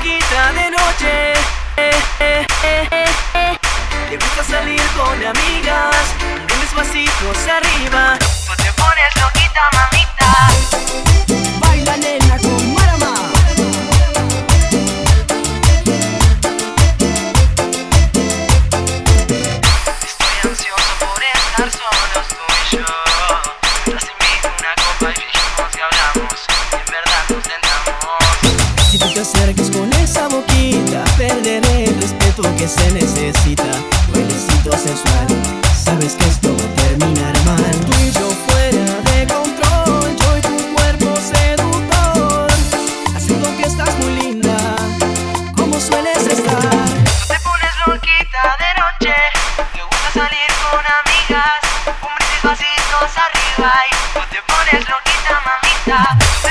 loquita de noche. Te gusta salir con amigas, unos pasitos arriba. Tú te pones loquita, mamita. Baila nena con Marama. Estoy ansioso por estar solo. Te acercas con esa boquita, perderé el respeto que se necesita. Bailecito sensual, sabes que esto va a terminar mal. Tú y yo fuera de control, yo y tu cuerpo seductor. Haciendo que estás muy linda, como sueles estar. Te pones loquita de noche. Te gusta salir con amigas. Un brindis vasitos arriba. Y tú te pones loquita, mamita.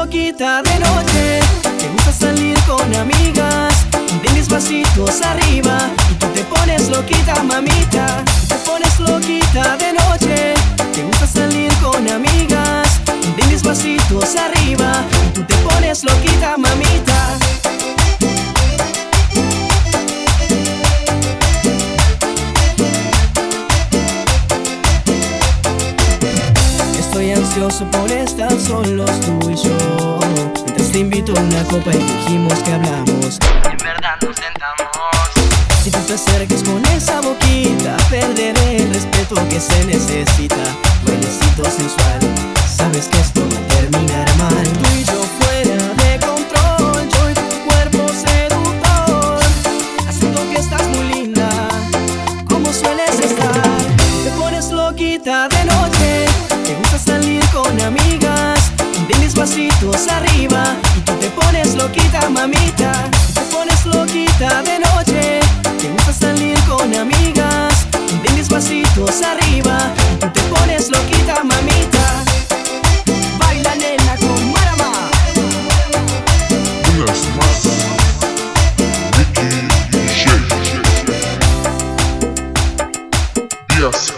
Loquita de noche, te gusta salir con amigas, brindis vasitos arriba y tú te pones loquita mamita. Te pones loquita de noche, te gusta salir con amigas, brindis vasitos arriba y tú te pones loquita mamita. Estoy ansioso por estar solos tú y yo. Mientras te invito a una copa y dijimos que hablamos. En verdad nos tentamos. Si tú te acercas con esa boquita Perderé el respeto que se necesita. Bailecito sensual Sabes que esto va a terminar mal. Tú y yo fuera de control Yo y tu cuerpo seductor. Haciendo que estás muy linda mis pasitos arriba y tú te pones loquita, mamita. Te pones loquita de noche, te gusta salir con amigas. De mis pasitos arriba y tú te pones loquita, mamita. Baila nena con Marama. Días